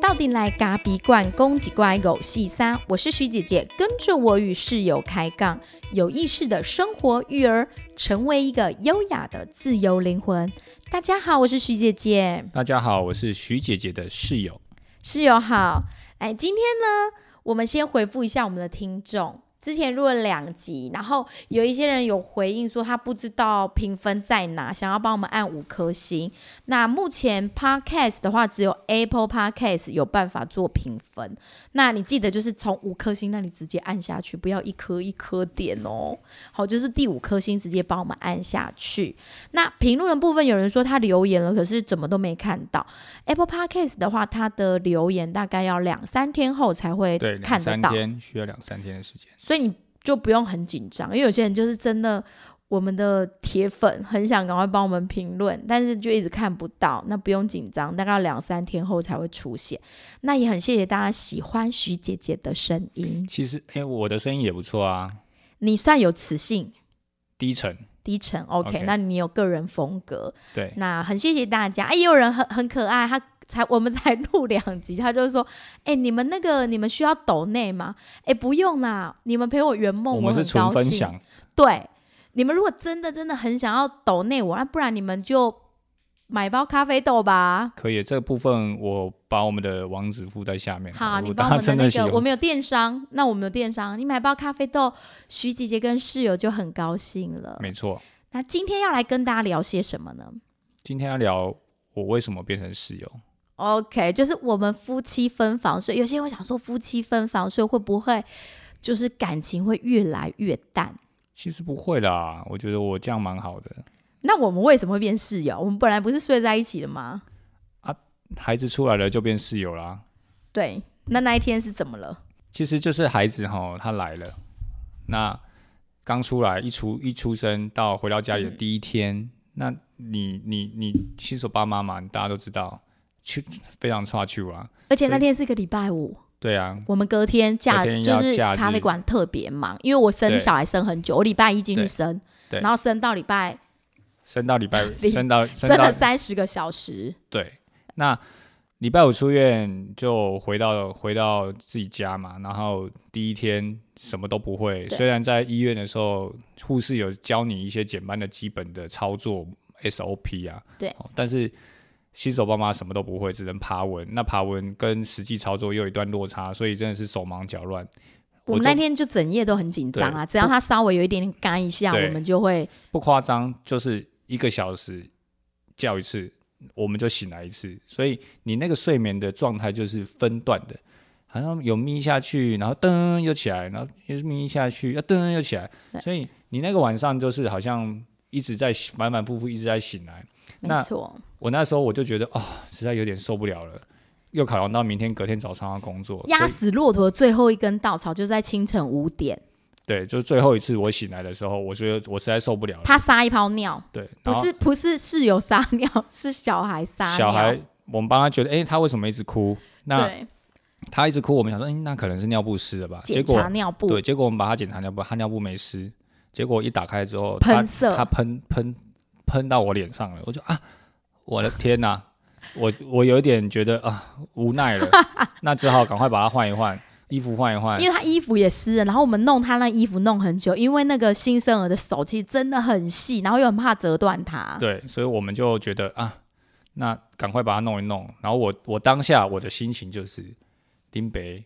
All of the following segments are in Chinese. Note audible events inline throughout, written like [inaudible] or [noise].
到底来嘎比罐公几怪狗细沙，我是徐姐姐，跟着我与室友开杠，有意识的生活育儿，成为一个优雅的自由灵魂。大家好，我是徐姐姐。大家好，我是徐姐姐的室友。室友好，哎，今天呢，我们先回复一下我们的听众。之前录了两集，然后有一些人有回应说他不知道评分在哪，想要帮我们按五颗星。那目前 Podcast 的话，只有 Apple Podcast 有办法做评分。那你记得就是从五颗星那里直接按下去，不要一颗一颗点哦。好，就是第五颗星直接帮我们按下去。那评论的部分，有人说他留言了，可是怎么都没看到。Apple Podcast 的话，他的留言大概要两三天后才会看得到，需要两三天的时间。所以你就不用很紧张，因为有些人就是真的，我们的铁粉很想赶快帮我们评论，但是就一直看不到。那不用紧张，大概两三天后才会出现。那也很谢谢大家喜欢徐姐姐的声音。其实，哎，我的声音也不错啊。你算有磁性，低沉，低沉。OK，那你有个人风格。对，那很谢谢大家。哎，也有人很很可爱，他。才我们才录两集，他就说：“哎，你们那个你们需要抖内吗？哎，不用啦，你们陪我圆梦，我很高兴。对，你们如果真的真的很想要抖内我，那不然你们就买包咖啡豆吧。可以，这个部分我把我们的网址附在下面。好，你帮我们的那个，我们有电商，那我们有电商，你买包咖啡豆，徐姐姐跟室友就很高兴了。没错。那今天要来跟大家聊些什么呢？今天要聊我为什么变成室友。OK，就是我们夫妻分房睡，有些人会想说，夫妻分房睡会不会就是感情会越来越淡？其实不会啦，我觉得我这样蛮好的。那我们为什么会变室友？我们本来不是睡在一起的吗？啊，孩子出来了就变室友啦。对，那那一天是怎么了？其实就是孩子哈，他来了，那刚出来一出一出生到回到家里的第一天，那你你你新手爸妈嘛，大家都知道。去非常差去啊！而且那天是个礼拜五，对啊，我们隔天假就是咖啡馆特别忙，因为我生小孩生很久，我礼拜一进去生，然后生到礼拜，生到礼拜 [laughs] 生到 [laughs] 生了三十个小时。对，那礼拜五出院就回到回到自己家嘛，然后第一天什么都不会，虽然在医院的时候护士有教你一些简单的基本的操作 SOP 啊，对，但是。新手爸妈什么都不会，只能爬文。那爬文跟实际操作又有一段落差，所以真的是手忙脚乱。我们那天就整夜都很紧张啊，只要他稍微有一点点干一下，我们就会不夸张，就是一个小时叫一次，我们就醒来一次。所以你那个睡眠的状态就是分段的，好像有眯下去，然后噔又起来，然后又眯下去，又噔又起来。所以你那个晚上就是好像一直在反反复复一直在醒来。没错。我那时候我就觉得啊，实在有点受不了了，又考量到明天隔天早上要工作，压死骆驼最后一根稻草就在清晨五点。对，就是最后一次我醒来的时候，我觉得我实在受不了了。他撒一泡尿，对，不是不是室友撒尿，[laughs] 是小孩撒小孩，我们帮他觉得，哎，他为什么一直哭？那他一直哭，我们想说，哎，那可能是尿布湿了吧？检查尿布，对，结果我们把他检查尿布，他尿布没湿，结果一打开之后，喷色，他喷喷喷到我脸上了，我就啊。我的天哪，[laughs] 我我有点觉得啊无奈了，[laughs] 那只好赶快把它换一换，衣服换一换，因为他衣服也湿了，然后我们弄他那衣服弄很久，因为那个新生儿的手其实真的很细，然后又很怕折断它。对，所以我们就觉得啊，那赶快把它弄一弄。然后我我当下我的心情就是丁北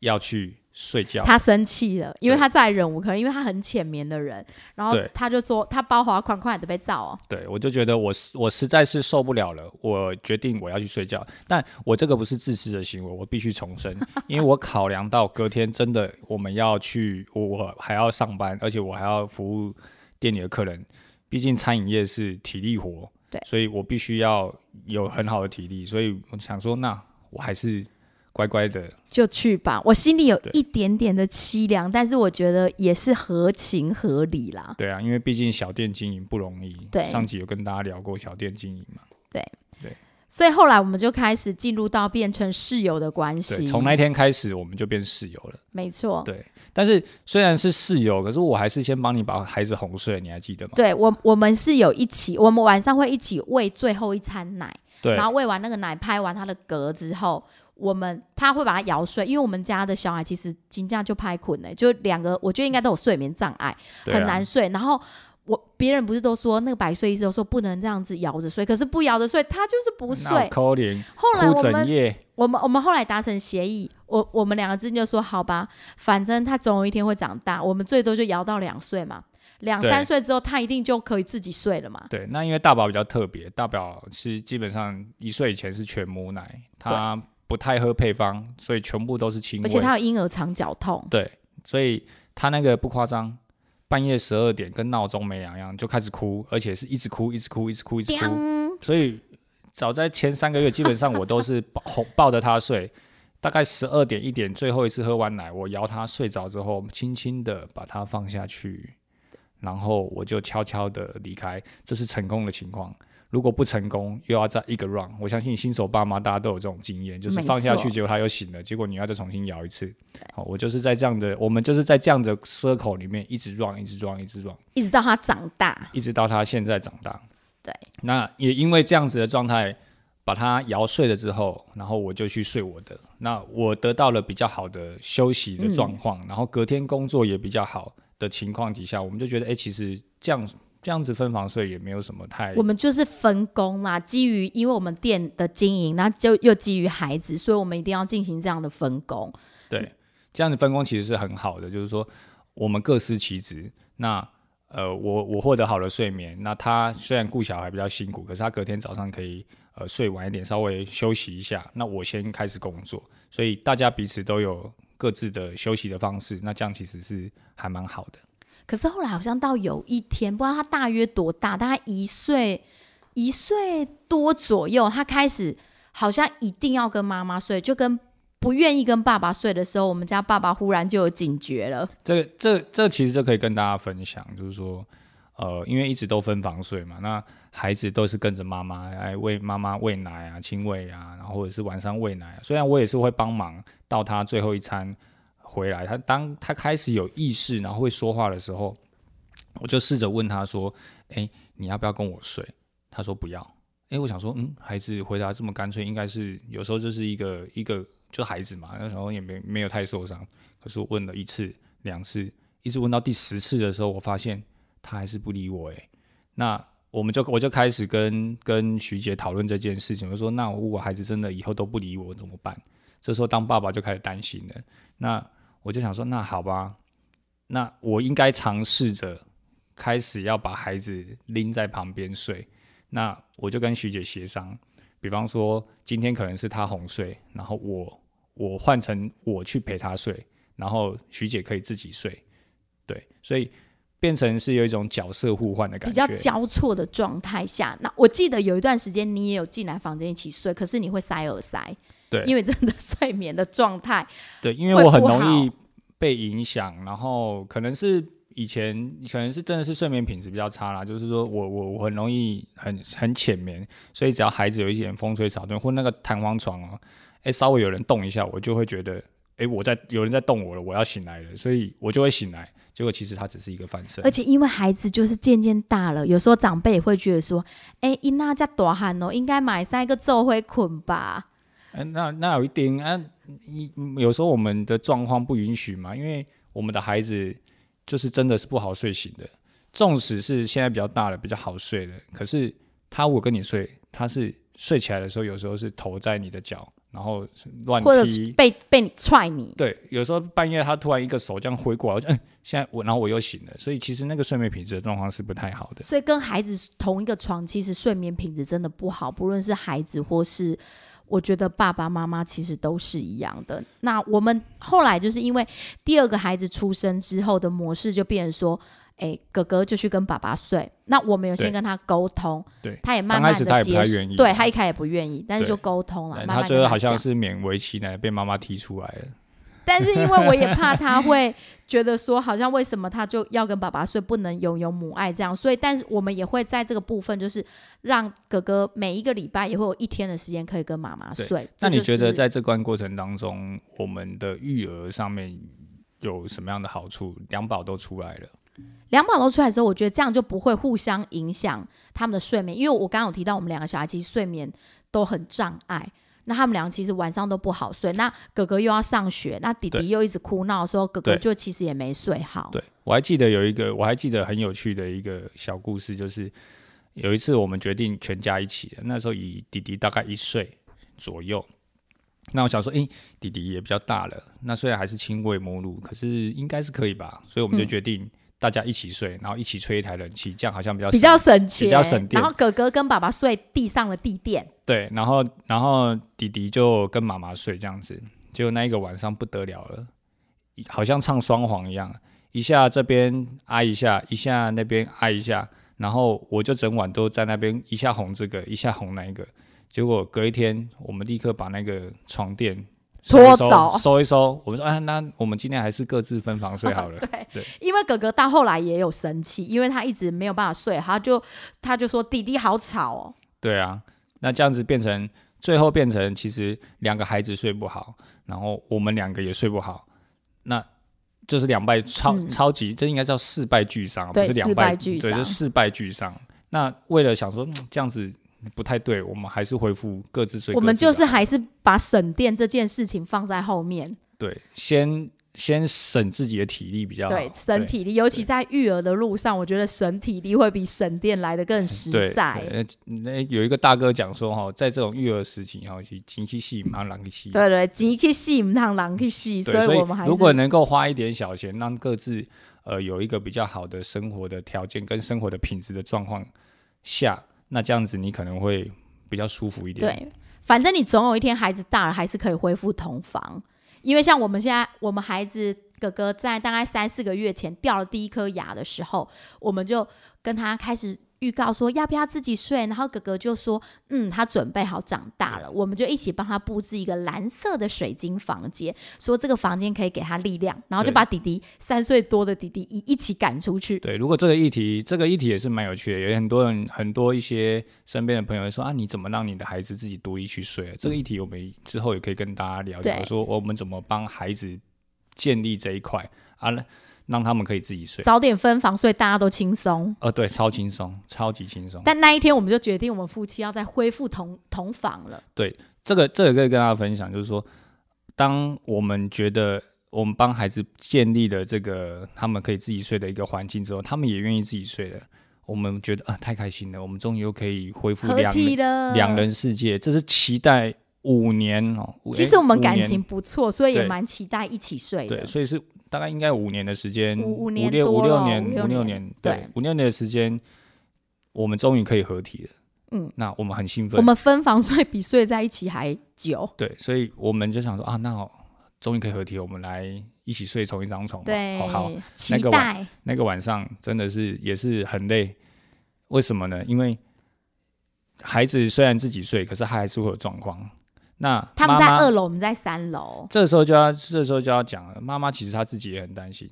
要去。睡觉，他生气了，因为他再忍无可忍，因为他很浅眠的人，然后他就说他包华款款的被照哦。对，我就觉得我我实在是受不了了，我决定我要去睡觉。但我这个不是自私的行为，我必须重申，因为我考量到隔天真的我们要去，我还要上班，而且我还要服务店里的客人，毕竟餐饮业是体力活，对，所以我必须要有很好的体力，所以我想说，那我还是。乖乖的就去吧，我心里有一点点的凄凉，但是我觉得也是合情合理啦。对啊，因为毕竟小店经营不容易。对，上集有跟大家聊过小店经营嘛。对对，所以后来我们就开始进入到变成室友的关，系。从那天开始我们就变室友了。没错，对，但是虽然是室友，可是我还是先帮你把孩子哄睡，你还记得吗？对我我们是有一起，我们晚上会一起喂最后一餐奶，对然后喂完那个奶，拍完他的嗝之后，我们他会把它摇睡，因为我们家的小孩其实金价就拍困呢，就两个，我觉得应该都有睡眠障碍，啊很难睡。然后我别人不是都说那个百岁医生都说不能这样子摇着睡，可是不摇着睡，他就是不睡。后来我们，我们我们后来达成协议，我我们两个之间就说好吧，反正他总有一天会长大，我们最多就摇到两岁嘛，两三岁之后他一定就可以自己睡了嘛。对，那因为大宝比较特别，大宝是基本上一岁以前是全母奶，他不太喝配方，所以全部都是亲喂。而且他有婴儿肠绞痛，对，所以他那个不夸张，半夜十二点跟闹钟没两样就开始哭，而且是一直哭，一直哭，一直哭，一直哭。所以早在前三个月，基本上我都是 [laughs] 抱哄抱着他睡。大概十二点一点，最后一次喝完奶，我摇他睡着之后，轻轻的把他放下去，然后我就悄悄的离开，这是成功的情况。如果不成功，又要再一个 run。我相信新手爸妈大家都有这种经验，就是放下去，结果他又醒了，结果你要再重新摇一次。好，我就是在这样的，我们就是在这样的 circle 里面一直 run，一直 run，一直 run。一直到他长大。一直到他现在长大。对，那也因为这样子的状态，把他摇睡了之后，然后我就去睡我的。那我得到了比较好的休息的状况，然后隔天工作也比较好的情况底下，我们就觉得，哎、其实这样这样子分房睡也没有什么太我们就是分工啦，基于因为我们店的经营，那就又基于孩子，所以我们一定要进行这样的分工。对，这样子分工其实是很好的，就是说我们各司其职。那呃，我我获得好的睡眠，那他虽然顾小孩比较辛苦，可是他隔天早上可以呃睡晚一点，稍微休息一下。那我先开始工作，所以大家彼此都有各自的休息的方式，那这样其实是还蛮好的。可是后来好像到有一天，不知道他大约多大，大概一岁一岁多左右，他开始好像一定要跟妈妈睡，就跟不愿意跟爸爸睡的时候，我们家爸爸忽然就有警觉了。这这这其实就可以跟大家分享，就是说，呃，因为一直都分房睡嘛，那孩子都是跟着妈妈来喂妈妈喂奶啊、亲喂啊，然后或者是晚上喂奶、啊。虽然我也是会帮忙到他最后一餐回来，他当他开始有意识，然后会说话的时候，我就试着问他说：“哎、你要不要跟我睡？”他说不要。哎、我想说，嗯，孩子回答这么干脆，应该是有时候就是一个一个就孩子嘛，那时候也没没有太受伤。可是我问了一次、两次，一直问到第十次的时候，我发现他还是不理我。诶，那我们就我就开始跟跟徐姐讨论这件事情。我说，那如果孩子真的以后都不理我怎么办？这时候当爸爸就开始担心了。那我就想说，那好吧，那我应该尝试着开始要把孩子拎在旁边睡。那我就跟徐姐协商，比方说今天可能是她哄睡，然后我我换成我去陪她睡，然后徐姐可以自己睡，对，所以变成是有一种角色互换的感觉比，较交错的状态下，那我记得有一段时间你也有进来房间一起睡，可是你会塞耳塞，对，因为真的睡眠的状态，[laughs] 对，因为我很容易被影响，然后可能是以前可能是真的是睡眠品质比较差啦，就是说我我我很容易很很浅眠，所以只要孩子有一点风吹草动或那个弹簧床哦，哎稍微有人动一下，我就会觉得哎我在有人在动我了，我要醒来了，所以我就会醒来，结果其实它只是一个翻身而，且因为孩子就是渐渐大了，有时候长辈也会觉得说，哎，伊娜家大汉哦，应该买三个奏会捆吧。哎那那有一点啊，一有时候我们的状况不允许嘛，因为我们的孩子就是真的是不好睡醒的。纵使是现在比较大了，比较好睡了，可是他如果跟你睡，他是睡起来的时候，有时候是头在你的脚，然后乱或者踢。被被你踹你，对，有时候半夜他突然一个手这样挥过来，我就嗯，现在我然后我又醒了，所以其实那个睡眠品质的状况是不太好的。所以跟孩子同一个床，其实睡眠品质真的不好，不论是孩子或是。我觉得爸爸妈妈其实都是一样的。那我们后来就是因为第二个孩子出生之后的模式就变成说，哎，哥哥就去跟爸爸睡。那我们有先跟他沟通，对他也慢慢的接受对他一开始也不愿意，但是就沟通了，对慢慢他最后好像是勉为其难被妈妈提出来了。但是因为我也怕他会觉得说，好像为什么他就要跟爸爸睡，不能拥有母爱这样，所以但是我们也会在这个部分，就是让哥哥每一个礼拜也会有一天的时间可以跟妈妈睡。那你觉得在这关过程当中，我们的育儿上面有什么样的好处？两宝都出来了，两宝都出来的时候，我觉得这样就不会互相影响他们的睡眠，因为我刚刚有提到，我们两个小孩其实睡眠都很障碍。那他们俩其实晚上都不好睡，那哥哥又要上学，那弟弟又一直哭闹说，哥哥就其实也没睡好。对我还记得有一个，我还记得很有趣的一个小故事，就是有一次我们决定全家一起，那时候以弟弟大概一岁左右。那我想说，诶、弟弟也比较大了，那虽然还是亲喂母乳，可是应该是可以吧？所以我们就嗯决定大家一起睡，然后一起吹一台冷气，这样好像比较比较省省钱，比较省电然后哥哥跟爸爸睡地上的地垫，对，然后然后弟弟就跟妈妈睡这样子，结果那一个晚上不得了了，好像唱双簧一样，一下这边挨一下，一下那边挨一下，然后我就整晚都在那边一下哄这个，一下哄那一个，结果隔一天我们立刻把那个床垫。收一收拖走收一收，我们说啊，那我们今天还是各自分房睡好了。[laughs] 对，对。因为哥哥到后来也有生气，因为他一直没有办法睡，他就他就说弟弟好吵哦，对啊，那这样子变成最后变成其实两个孩子睡不好，然后我们两个也睡不好，那就是两败超、嗯。超级，这应该叫四败俱伤，不对是两败俱伤。对就四败俱伤。那为了想说、嗯这样子不太对，我们还是恢复各自睡各自。我们就是还是把省电这件事情放在后面，对，先先省自己的体力比较好，对，省体力，尤其在育儿的路上，我觉得省体力会比省电来的更实，在。对那那有一个大哥讲说哈，在这种育儿时期哈，其实经济系蛮狼气。对对，急去细，唔让狼去细，对，所以我们还是如果能够花一点小钱，让各自呃有一个比较好的生活的条件跟生活的品质的状况下，那这样子你可能会比较舒服一点。对，反正你总有一天孩子大了，还是可以恢复同房。因为像我们现在，我们孩子哥哥在大概三四个月前掉了第一颗牙的时候，我们就跟他开始预告说要不要自己睡，然后哥哥就说，嗯，他准备好长大了，我们就一起帮他布置一个蓝色的水晶房间，说这个房间可以给他力量，然后就把弟弟三岁多的弟弟一一起赶出去。对，如果这个议题，这个议题也是蛮有趣的，有很多人很多一些身边的朋友会说啊，你怎么让你的孩子自己独立去睡、啊？这个议题我们之后也可以跟大家聊聊，说我们怎么帮孩子建立这一块。啊，让他们可以自己睡。早点分房睡，大家都轻松。呃，对，超轻松，超级轻松。但那一天，我们就决定，我们夫妻要再恢复同同房了。对这个这个可以跟大家分享，就是说，当我们觉得我们帮孩子建立了这个他们可以自己睡的一个环境之后，他们也愿意自己睡了，我们觉得啊、太开心了，我们终于又可以恢复合两两人世界，这是期待五年哦。五其实我们感情不错，所以也蛮期待一起睡的对，。所以是大概应该五年的时间，五五六五六年五六年年，对对，五六年的时间，我们终于可以合体了。嗯，那我们很兴奋，我们分房睡比睡在一起还久。对，所以我们就想说啊，那好终于可以合体，我们来一起睡同一张床吧。对，好好，期那个晚待。那个晚上真的是也是很累，为什么呢？因为孩子虽然自己睡，可是他还是会有状况。那他们在二楼，我们在三楼。这时候就要，这时候就要讲了。妈妈其实她自己也很担心，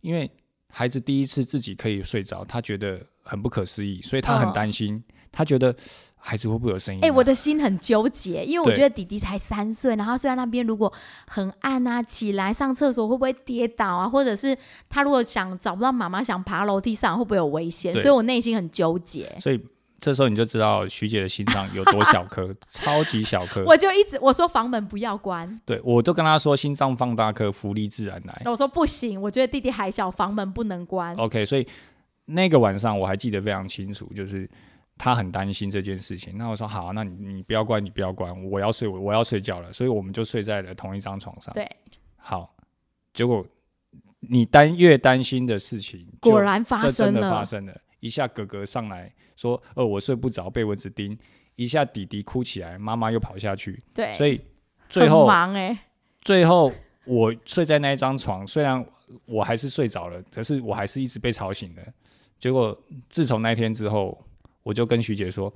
因为孩子第一次自己可以睡着，她觉得很不可思议，所以她很嗯担心，她觉得孩子会不会有声音啊、哎、我的心很纠结，因为我觉得弟弟才三岁，然后睡在那边，如果很暗啊，起来上厕所会不会跌倒啊？或者是他如果想找不到妈妈，想爬楼梯上，会不会有危险？所以我内心很纠结。所以这时候你就知道徐姐的心脏有多小颗，[laughs] 超级小颗。我就一直我说房门不要关，对我都跟她说，心脏放大颗，福利自然来我说不行，我觉得弟弟还小，房门不能关。OK，所以那个晚上我还记得非常清楚，就是她很担心这件事情。那我说好，那你你不要关，你不要关，我要睡，我我要睡觉了。所以我们就睡在了同一张床上。对，好，结果你担越担心的事情，果然发这真的。发生了。一下哥哥上来说：“呃，我睡不着，被蚊子叮。”一下弟弟哭起来，妈妈又跑下去，对，所以最后忙哎、最后我睡在那一张床，虽然我还是睡着了，可是我还是一直被吵醒的。结果自从那天之后，我就跟徐姐说：“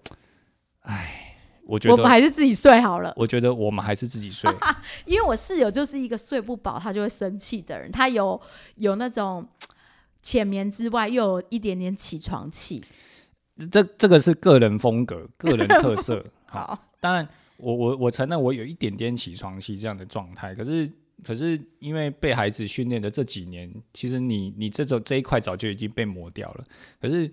哎，我觉得，我们还是自己睡好了。我觉得我们还是自己睡。[laughs] 因为我室友就是一个睡不饱他就会生气的人，他有有那种浅眠之外，又有一点点起床气。这这个是个人风格、个人特色。[laughs] 好，当然，我我我承认我有一点点起床气这样的状态，可是可是因为被孩子训练的这几年，其实你你这种这一块早就已经被磨掉了。可是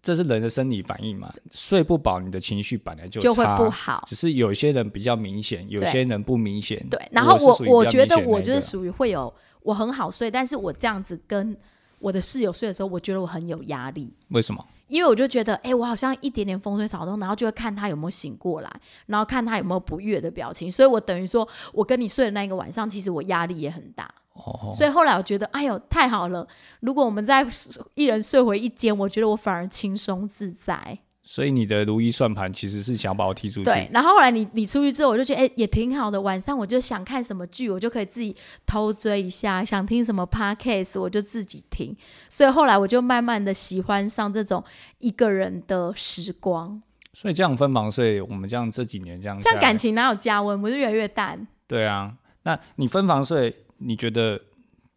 这是人的生理反应嘛，睡不饱，你的情绪本来就就会不好。只是有些人比较明显，有些人不明显。对，然后我我觉得我就是属于会有我很好睡，但是我这样子跟我的室友睡的时候，我觉得我很有压力。为什么？因为我就觉得，哎、我好像一点点风吹草动，然后就会看他有没有醒过来，然后看他有没有不悦的表情，所以我等于说，我跟你睡的那一个晚上，其实我压力也很大。哦，所以后来我觉得，哎呦，太好了！如果我们在一人睡回一间，我觉得我反而轻松自在。所以你的如意算盘其实是想把我踢出去。对，然后后来你你出去之后，我就觉得哎、也挺好的。晚上我就想看什么剧，我就可以自己偷追一下；想听什么 podcast，我就自己听。所以后来我就慢慢的喜欢上这种一个人的时光。所以这样分房睡，我们这样这几年这样这样感情哪有加温？不是越来越淡？对啊，那你分房睡，你觉得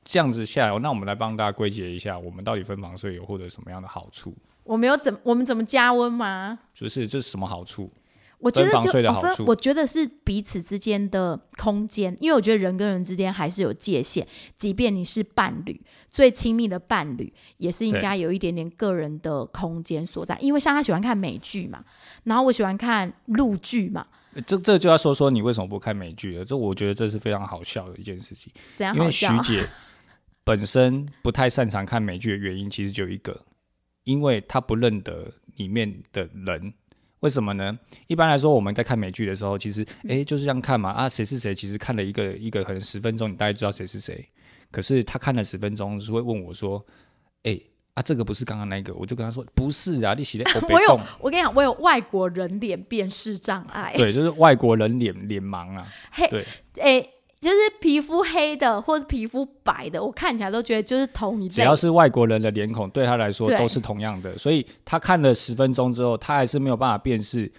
这样子下来，那我们来帮大家归结一下，我们到底分房睡有获得什么样的好处？我没有怎我们怎么加温吗？就是这是什么好处？我觉得就我分我觉得是彼此之间的空间，因为我觉得人跟人之间还是有界限，即便你是伴侣，最亲密的伴侣，也是应对该有一点点个人的空间所在。因为像他喜欢看美剧嘛，然后我喜欢看陆剧嘛，呃这这就要说说你为什么不看美剧了？这我觉得这是非常好笑的一件事情，怎样因为徐？姐本身不太擅长看美剧的原因，其实就一个，因为他不认得里面的人。为什么呢？一般来说，我们在看美剧的时候，其实诶就是这样看嘛啊，谁是谁，其实看了一个一个可能十分钟，你大概知道谁是谁。可是他看了十分钟，是会问我说：“诶啊，这个不是刚刚那个？”我就跟他说：“不是啊，你写的 [laughs] 我有，我跟你讲，我有外国人脸辨识障碍。对，就是外国人脸脸盲啊。嘿，对，诶、就是皮肤黑的或是皮肤白的，我看起来都觉得就是同一类。只要是外国人的脸孔，对他来说都是同样的，所以他看了十分钟之后，他还是没有办法辨识。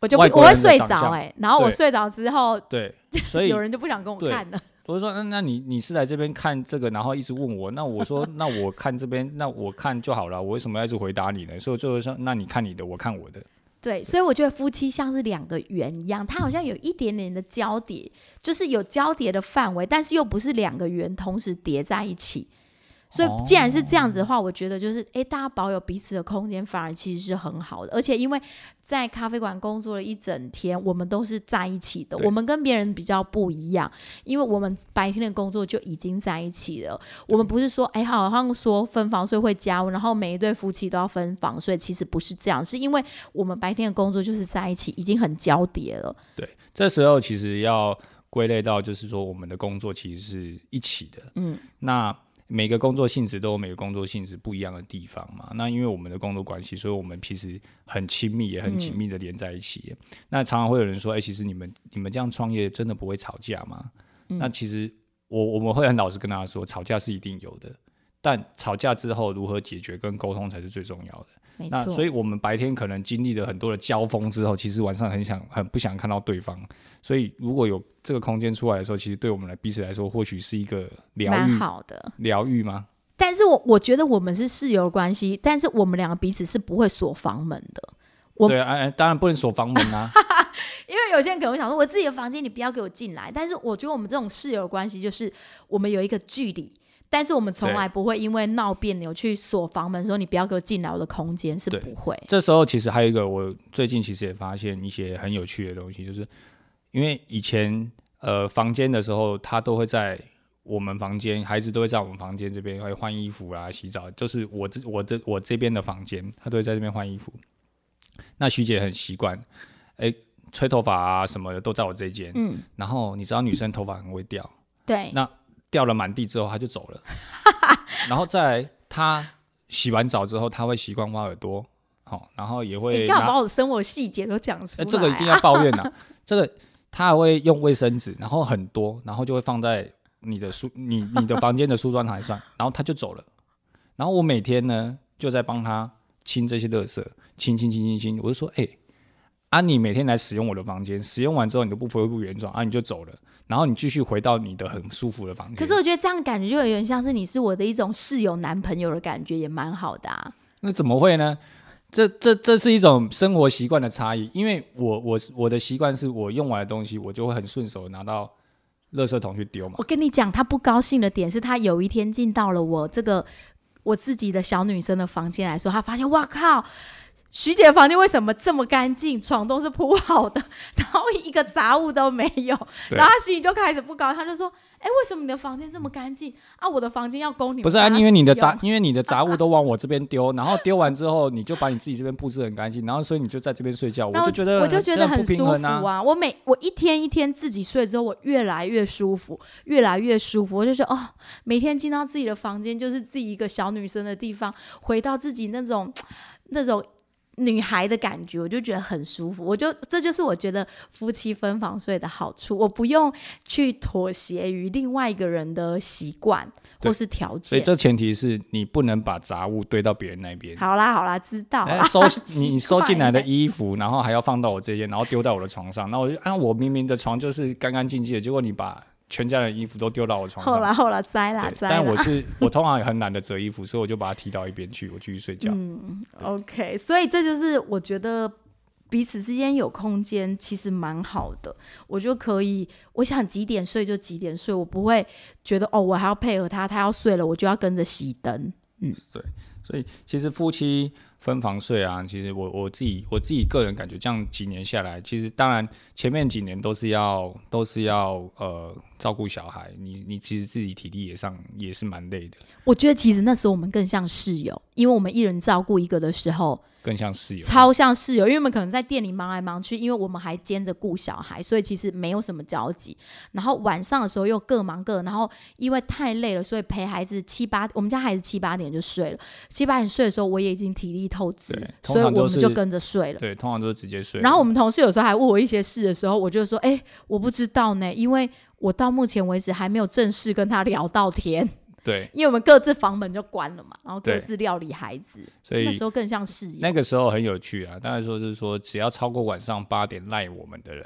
我就不我会睡着哎、然后我睡着之后，对，所以 [laughs] 有人就不想跟我看了。我就说，那那你你是来这边看这个，然后一直问我，那我说，[laughs] 那我看这边，那我看就好了，我为什么要一直回答你呢？所以我最后说，那你看你的，我看我的。对，所以我觉得夫妻像是两个圆一样，它好像有一点点的交叠，就是有交叠的范围，但是又不是两个圆同时叠在一起。所以既然是这样子的话，我觉得就是诶，大家保有彼此的空间，反而其实是很好的。而且因为在咖啡馆工作了一整天，我们都是在一起的，我们跟别人比较不一样，因为我们白天的工作就已经在一起了。我们不是说诶，好像说分房睡会加温，然后每一对夫妻都要分房睡，其实不是这样，是因为我们白天的工作就是在一起，已经很交叠了。对，这时候其实要归类到，就是说我们的工作其实是一起的。嗯，那每个工作性质都有每个工作性质不一样的地方嘛。那因为我们的工作关系，所以我们其实很亲密，也很紧密的连在一起。那常常会有人说：“哎、其实你们你们这样创业真的不会吵架吗？”那其实我我们会很老实跟大家说，吵架是一定有的，但吵架之后如何解决跟沟通才是最重要的。没错，那所以我们白天可能经历了很多的交锋之后，其实晚上很想很不想看到对方。所以如果有这个空间出来的时候，其实对我们来彼此来说，或许是一个疗蛮愈好的。疗愈吗？但是我我觉得我们是室友关系，但是我们两个彼此是不会锁房门的，我对啊，哎，当然不能锁房门啊。[laughs] 因为有些人可能会想说，我自己的房间你不要给我进来。但是我觉得我们这种室友关系就是我们有一个距离，但是我们从来不会因为闹别扭去锁房门，说你不要给我进来我的空间，是不会。这时候其实还有一个，我最近其实也发现一些很有趣的东西，就是因为以前呃房间的时候，他都会在我们房间，孩子都会在我们房间这边会换衣服啊、洗澡，就是我这我这我这边的房间，他都会在这边换衣服。那徐姐很习惯，哎、吹头发啊什么的都在我这间。嗯，然后你知道女生头发很会掉，对，那掉了满地之后，他就走了。[laughs] 然后再来，他洗完澡之后，他会习惯挖耳朵，好、然后也会你干嘛把我的生活细节都讲出呃，来、啊这个一定要抱怨呐、[laughs] 这个他还会用卫生纸，然后很多，然后就会放在你的书你你的房间的梳妆台上，[laughs] 然后他就走了。然后我每天呢就在帮他清这些垃圾，清清清清清。我就说，哎、啊，你每天来使用我的房间，使用完之后你都不恢复原状啊，你就走了，然后你继续回到你的很舒服的房间。可是我觉得这样感觉就有点像是你是我的一种室友男朋友的感觉，也蛮好的啊。那怎么会呢？这这这是一种生活习惯的差异，因为我我我的习惯是我用完的东西，我就会很顺手拿到垃圾桶去丢嘛我。跟你讲，他不高兴的点是他有一天进到了我这个我自己的小女生的房间来说，他发现哇靠，徐姐房间为什么这么干净？床都是铺好的，然后一个杂物都没有，然后他心里就开始不高兴，他就说：“哎、为什么你的房间这么干净啊？我的房间要供你们不是啊，因为你的杂，因为你的杂物都往我这边丢，然后丢完之后，你就把你自己这边布置很干净，然后所以你就在这边睡觉，我就觉得我就觉得很舒服啊。啊！我每我一天一天自己睡之后，我越来越舒服，越来越舒服。我就觉得哦，每天进到自己的房间，就是自己一个小女生的地方，回到自己那种那种女孩的感觉，我就觉得很舒服。我就这就是我觉得夫妻分房睡的好处，我不用去妥协于另外一个人的习惯或是条件。所以这前提是你不能把杂物堆到别人那边。好啦好啦，知道收你 [laughs] 你收进来的衣服，然后还要放到我这边，然后丢到我的床上，那我就啊，我明明的床就是干干净净的，结果你把全家人衣服都丢到我床上。后来后来栽啦对，栽。但我是 [laughs] 我通常也很懒得折衣服，所以我就把它踢到一边去，我继续睡觉。嗯 OK，所以这就是我觉得彼此之间有空间，其实蛮好的。我就可以，我想几点睡就几点睡，我不会觉得哦，我还要配合他，他要睡了，我就要跟着熄灯。嗯，对所以其实夫妻分房睡啊，其实我我自己我自己个人感觉，这样几年下来，其实当然前面几年都是要都是要呃照顾小孩，你你其实自己体力也上也是蛮累的，我觉得其实那时候我们更像室友，因为我们一人照顾一个的时候，更像室友。超像室友，因为我们可能在店里忙来忙去，因为我们还兼着顾小孩，所以其实没有什么交集。然后晚上的时候又各忙各，然后因为太累了，所以陪孩子七八，我们家孩子七八点就睡了。七八点睡的时候，我也已经体力透支所以我们就跟着睡了。对，通常都是直接睡。然后我们同事有时候还问我一些事的时候，我就说：“哎、我不知道呢，因为我到目前为止还没有正式跟他聊到天，对，因为我们各自房门就关了嘛，然后各自料理孩子。所以那时候更像室友。那个时候很有趣啊。当然说是说，只要超过晚上八点赖我们的人，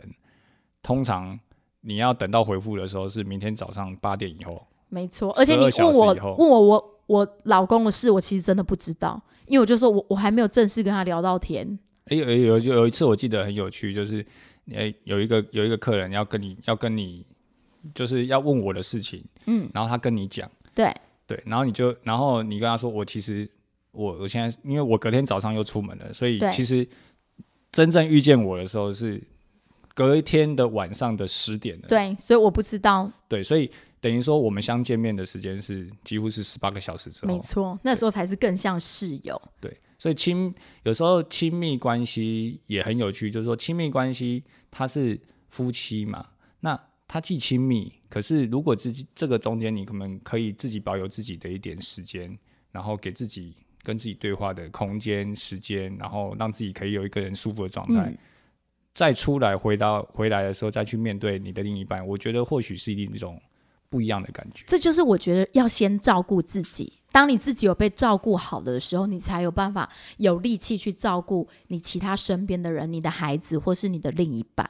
通常你要等到回复的时候是明天早上八点以后。没错，而且你问我问我我我老公的事，我其实真的不知道，因为我就说我我还没有正式跟他聊到天。哎，有有有有一次我记得很有趣，就是哎有一个有一个客人要跟你要跟你就是要问我的事情，嗯，然后他跟你讲，对。对，然后你就然后你跟他说我其实我我现在因为我隔天早上又出门了，所以其实真正遇见我的时候是隔一天的晚上的十点了，对，所以我不知道，对，所以等于说我们相见面的时间是几乎是十八个小时之后。没，错，那时候才是更像室友。对，所以亲有时候亲密关系也很有趣，就是说亲密关系它是夫妻嘛，那它既亲密，可是如果自己这个中间你可能可以自己保有自己的一点时间，然后给自己跟自己对话的空间、时间，然后让自己可以有一个人舒服的状态。嗯再出来回到回来的时候，再去面对你的另一半，我觉得或许是一种不一样的感觉。这就是我觉得要先照顾自己。当你自己有被照顾好了的时候，你才有办法有力气去照顾你其他身边的人，你的孩子或是你的另一半。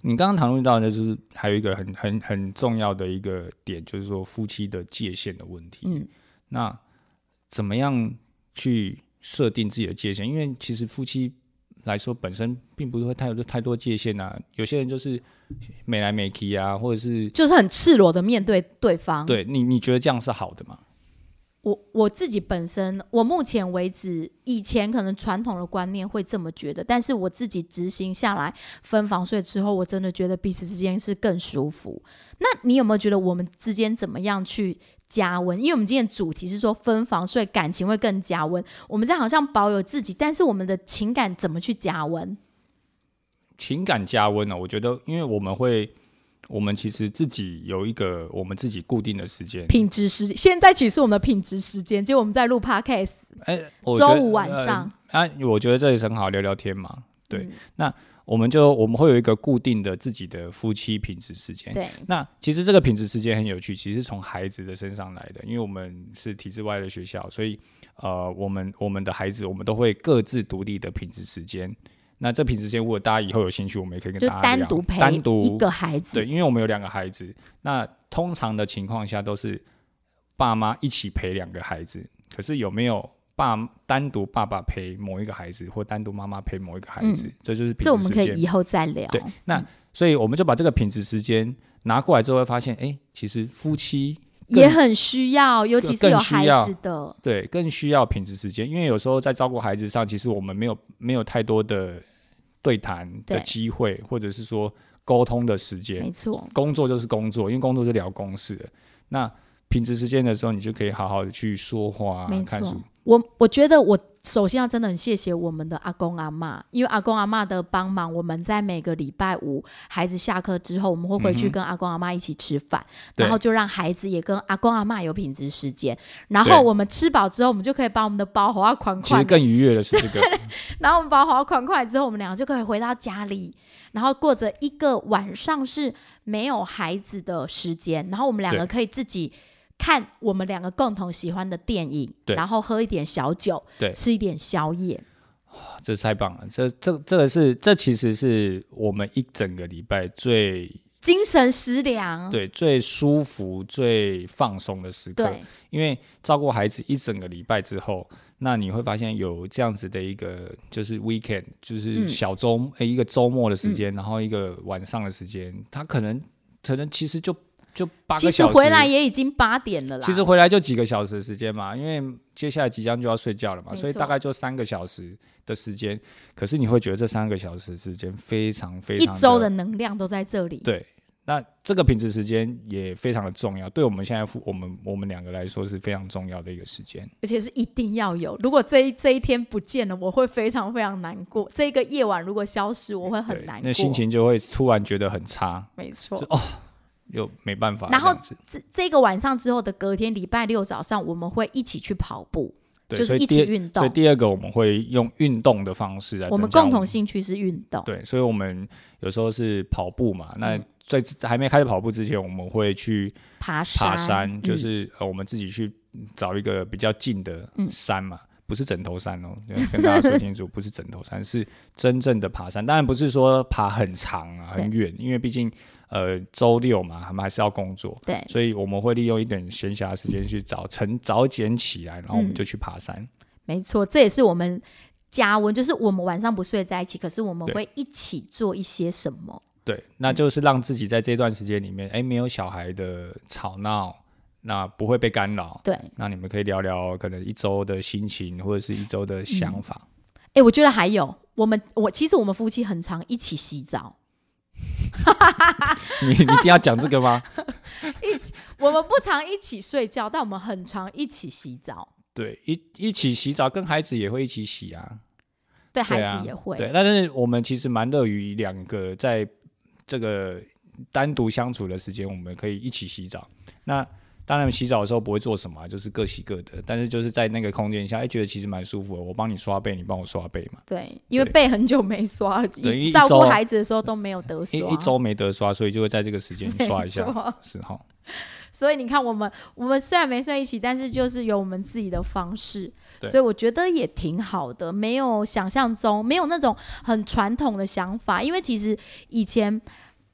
你刚刚谈论到的，就是还有一个很很很重要的一个点，就是说夫妻的界限的问题。嗯，那怎么样去设定自己的界限？因为其实夫妻来说本身并不会太有太多界限啊。有些人就是美来美去啊，或者是就是很赤裸的面对对方。对你你觉得这样是好的吗？我我自己本身，我目前为止，以前可能传统的观念会这么觉得，但是我自己执行下来分房睡之后，我真的觉得彼此之间是更舒服。那你有没有觉得我们之间怎么样去加温？因为我们今天主题是说分房睡，感情会更加温。我们这好像保有自己，但是我们的情感怎么去加温？情感加温呢、我觉得，因为我们会，我们其实自己有一个我们自己固定的时间，品质时间，现在其实我们的品质时间，就我们在录 podcast，哎，周五晚上，呃啊，我觉得这也是很好聊聊天嘛。对，嗯那我们就我们会有一个固定的自己的夫妻品质时间。对，那其实这个品质时间很有趣，其实从孩子的身上来的，因为我们是体制外的学校，所以呃，我们我们的孩子我们都会各自独立的品质时间。那这品质时间，如果大家以后有兴趣，我们也可以跟大家聊单独陪单独一个孩子，对，因为我们有两个孩子，那通常的情况下都是爸妈一起陪两个孩子，可是有没有爸单独爸爸陪某一个孩子，或单独妈妈陪某一个孩子，这就是品嗯这我质时间。们可以以后再聊。对，那所以我们就把这个品质时间拿过来之后，会发现，哎，其实夫妻也很需要，尤其是有孩子的，对更需要品质时间，因为有时候在照顾孩子上，其实我们没有没有太多的对谈的对机会，或者是说沟通的时间没。错。工作就是工作，因为工作是聊公事了。那平时时间的时候，你就可以好好的去说话、看书。，我我觉得我首先要真的很谢谢我们的阿公阿妈，因为阿公阿妈的帮忙，我们在每个礼拜五孩子下课之后，我们会回去跟阿公阿妈一起吃饭，对。然后就让孩子也跟阿公阿妈有品质时间。然后我们吃饱之后，我们就可以把我们的包划款其实款，更愉悦的是这个，[laughs] 然后我们包好款款之后，我们两个就可以回到家里，然后过着一个晚上是没有孩子的时间，然后我们两个可以自己看我们两个共同喜欢的电影，对然后喝一点小酒，对吃一点宵夜，这太棒了。这这这个是这其实是我们一整个礼拜最精神食粮。对最舒服、最放松的时刻。对因为照顾孩子一整个礼拜之后，那你会发现有这样子的一个就是 weekend，就是嗯小周、诶一个周末的时间，然后一个晚上的时间，他可能可能其实就就八其实个小时，回来也已经八点了啦。其实回来就几个小时的时间嘛，因为接下来即将就要睡觉了嘛，所以大概就三个小时的时间。可是你会觉得这三个小时时间非常非常一周的能量都在这里。对。那这个品质时间也非常的重要，对我们现在夫我们我们两个来说是非常重要的一个时间。而且是一定要有。如果这一这一天不见了，我会非常非常难过。这个夜晚如果消失，我会很难过。那心情就会突然觉得很差，没错就。又没办法然后。这这个晚上之后的隔天，礼拜六早上，我们会一起去跑步，就是一起运动。所以第二个我们会用运动的方式来我们共同兴趣是运动，对，所以我们有时候是跑步嘛。那嗯在还没开始跑步之前，我们会去爬山，爬山，就嗯是呃我们自己去找一个比较近的嗯山嘛，不是枕头山哦，跟大家说清楚，不是枕头山，是真正的爬山。当然不是说爬很长啊、很远，因为毕竟呃周六嘛，他们还是要工作，对，所以我们会利用一点闲暇时间去早晨早点起来，然后我们嗯就去爬山。没错，这也是我们加温，就是我们晚上不睡在一起，可是我们会一起做一些什么。对，那就是让自己在这段时间里面，哎，没有小孩的吵闹，那不会被干扰。对，那你们可以聊聊可能一周的心情，或者是一周的想法。哎，我觉得还有我们，我其实我们夫妻很常一起洗澡，[laughs] 你你一定要讲这个吗？[laughs] 一起，我们不常一起睡觉，但我们很常一起洗澡。对，一一起洗澡，跟孩子也会一起洗啊。对孩子也会，对，但是我们其实蛮乐于两个在这个单独相处的时间，我们可以一起洗澡。那当然洗澡的时候不会做什么啊，就是各洗各的，但是就是在那个空间下，哎，觉得其实蛮舒服的。我帮你刷背，你帮我刷背嘛。对，因为背很久没刷，照顾孩子的时候都没有得刷，一一周没得刷，所以就会在这个时间没 [laughs] 刷一下错。是哈，所以你看，我们我们虽然没睡一起，但是就是有我们自己的方式，所以我觉得也挺好的，没有想象中没有那种很传统的想法，因为其实以前。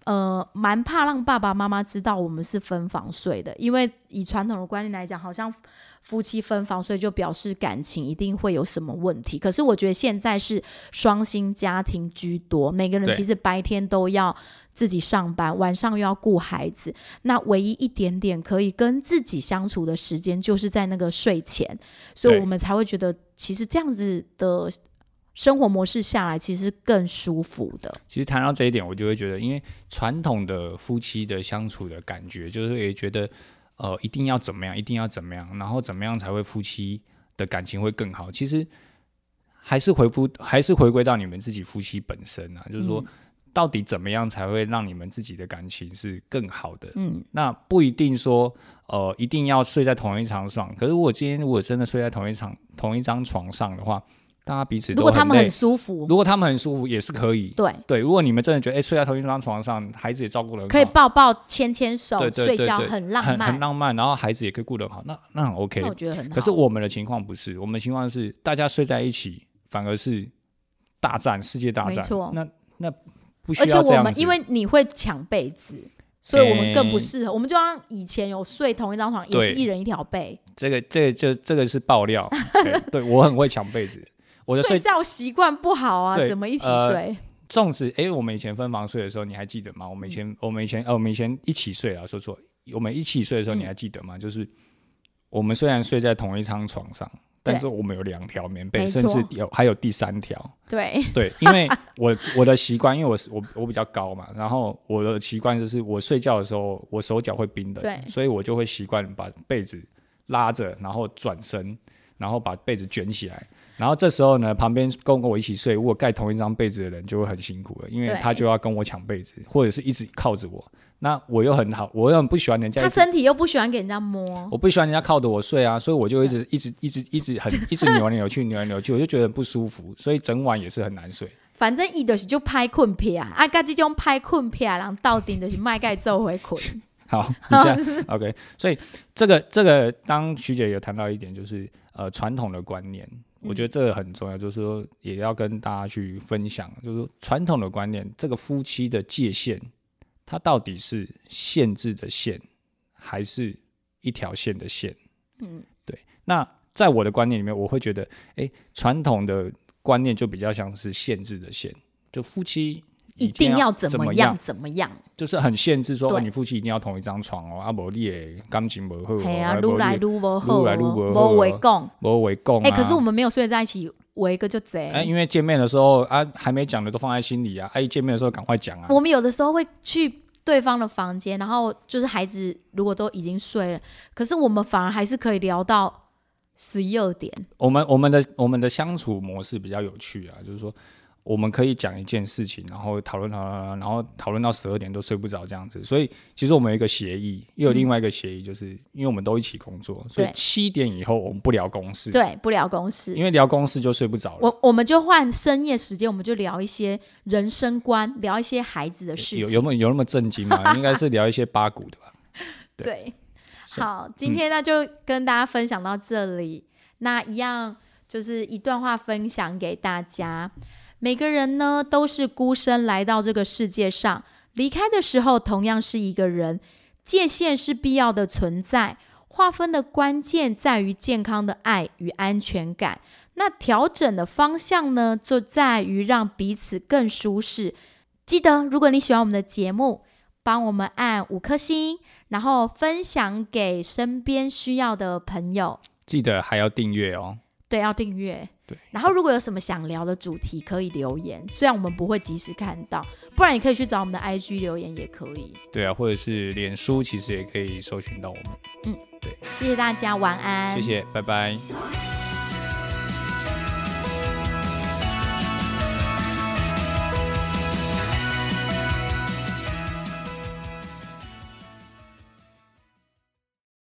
呃，蛮怕让爸爸妈妈知道我们是分房睡的，因为以传统的观念来讲，好像夫妻分房睡就表示感情一定会有什么问题。可是我觉得现在是双薪家庭居多，每个人其实白天都要自己上班，晚上又要顾孩子，那唯一一点点可以跟自己相处的时间，就是在那个睡前，所以我们才会觉得，其实这样子的生活模式下来，其实更舒服的。其实谈到这一点，我就会觉得，因为传统的夫妻的相处的感觉，就是也觉得，呃，一定要怎么样，一定要怎么样，然后怎么样才会夫妻的感情会更好。其实还是回复，还是回归到你们自己夫妻本身啊，就是说，到底怎么样才会让你们自己的感情是更好的？嗯，那不一定说，呃，一定要睡在同一张床。可是我今天如果真的睡在同一床同一张床上的话，大家彼此如果他们很舒服，如果他们很舒服也是可以。对，对，如果你们真的觉得，哎、睡在同一张床上，孩子也照顾得很好，可以抱抱、牵牵手、睡觉，很浪漫。很浪漫，然后孩子也可以顾得好，那那很 OK 那。我觉得很好。可是我们的情况不是，我们的情况是大家睡在一起，反而是大战，世界大战没错，那那不需而且我们要这样。因为你会抢被子，所以我们更不诶适合。我们就像以前有睡同一张床，也是一人一条被，这个这个就这个是爆料，[laughs] 对对我很会抢被子，我的睡睡觉习惯不好啊，怎么一起呃睡？粽子，哎，我们以前分房睡的时候，你还记得吗？我们以前、我们以前呃，我们以前一起睡啊，说错，我们一起睡的时候，嗯你还记得吗？就是我们虽然睡在同一张床上，但是我们有两条棉被，甚至有还有第三条。对，[laughs] 对，因为我我的习惯，因为我是我我比较高嘛，然后我的习惯就是我睡觉的时候，我手脚会冰冷，对所以我就会习惯把被子拉着，然后转身，然后把被子卷起来。然后这时候呢，旁边跟我一起睡，如果盖同一张被子的人就会很辛苦了，因为他就要跟我抢被子，或者是一直靠着我。那我又很好，我又很不喜欢人家，他身体又不喜欢给人家摸，我不喜欢人家靠着我睡啊，所以我就一直一直一直一直很一直扭来扭去，扭来扭去，我就觉得很不舒服，所以整晚也是很难睡。反正伊就是就拍困片啊，啊，甲这种拍困片，然后到顶就是卖盖做回困。[laughs] 好，你现在 OK，所以这个这个，当徐姐有谈到一点，就是呃传统的观念，我觉得这个很重要，就是说也要跟大家去分享，就是说传统的观念，这个夫妻的界限，它到底是限制的线，还是一条线的线？嗯，对。那在我的观念里面，我会觉得，哎，传统的观念就比较像是限制的线，就夫妻一定要要怎么样怎么样，就是很限制说，你夫妻一定要同一张床哦，啊，无你的感情不好哦，嘿啊，啊愈来撸不好哦，愈来撸不好无为讲。无围共哎，啊。可是我们没有睡在一起，围一个就贼。哎，因为见面的时候啊，还没讲的都放在心里啊，哎，一见面的时候赶快讲啊。我们有的时候会去对方的房间，然后就是孩子如果都已经睡了，可是我们反而还是可以聊到十一二点。我们我们的我们的相处模式比较有趣啊，就是说我们可以讲一件事情，然后讨论讨论，然后讨论到十二点都睡不着这样子。所以其实我们有一个协议，又有另外一个协议，就是因为我们都一起工作，所以七点以后我们不聊公事，，对，不聊公事因。为聊公事就睡不着了。我我们就换深夜时间，我们就聊一些人生观，聊一些孩子的事情。有有没有有那么震惊吗？[laughs] 应该是聊一些八股的吧。对好，今天呢就跟大家分享到这里。那一样就是一段话分享给大家。每个人呢都是孤身来到这个世界上，离开的时候同样是一个人。界限是必要的存在，划分的关键在于健康的爱与安全感。那调整的方向呢，就在于让彼此更舒适。记得，如果你喜欢我们的节目，帮我们按五颗星，然后分享给身边需要的朋友。记得还要订阅哦。对，要订阅。对，然后如果有什么想聊的主题，可以留言。虽然我们不会及时看到，不然你可以去找我们的 IG 留言也可以。对啊，或者是脸书，其实也可以搜寻到我们。嗯，对谢谢大家，晚安。谢谢，拜拜。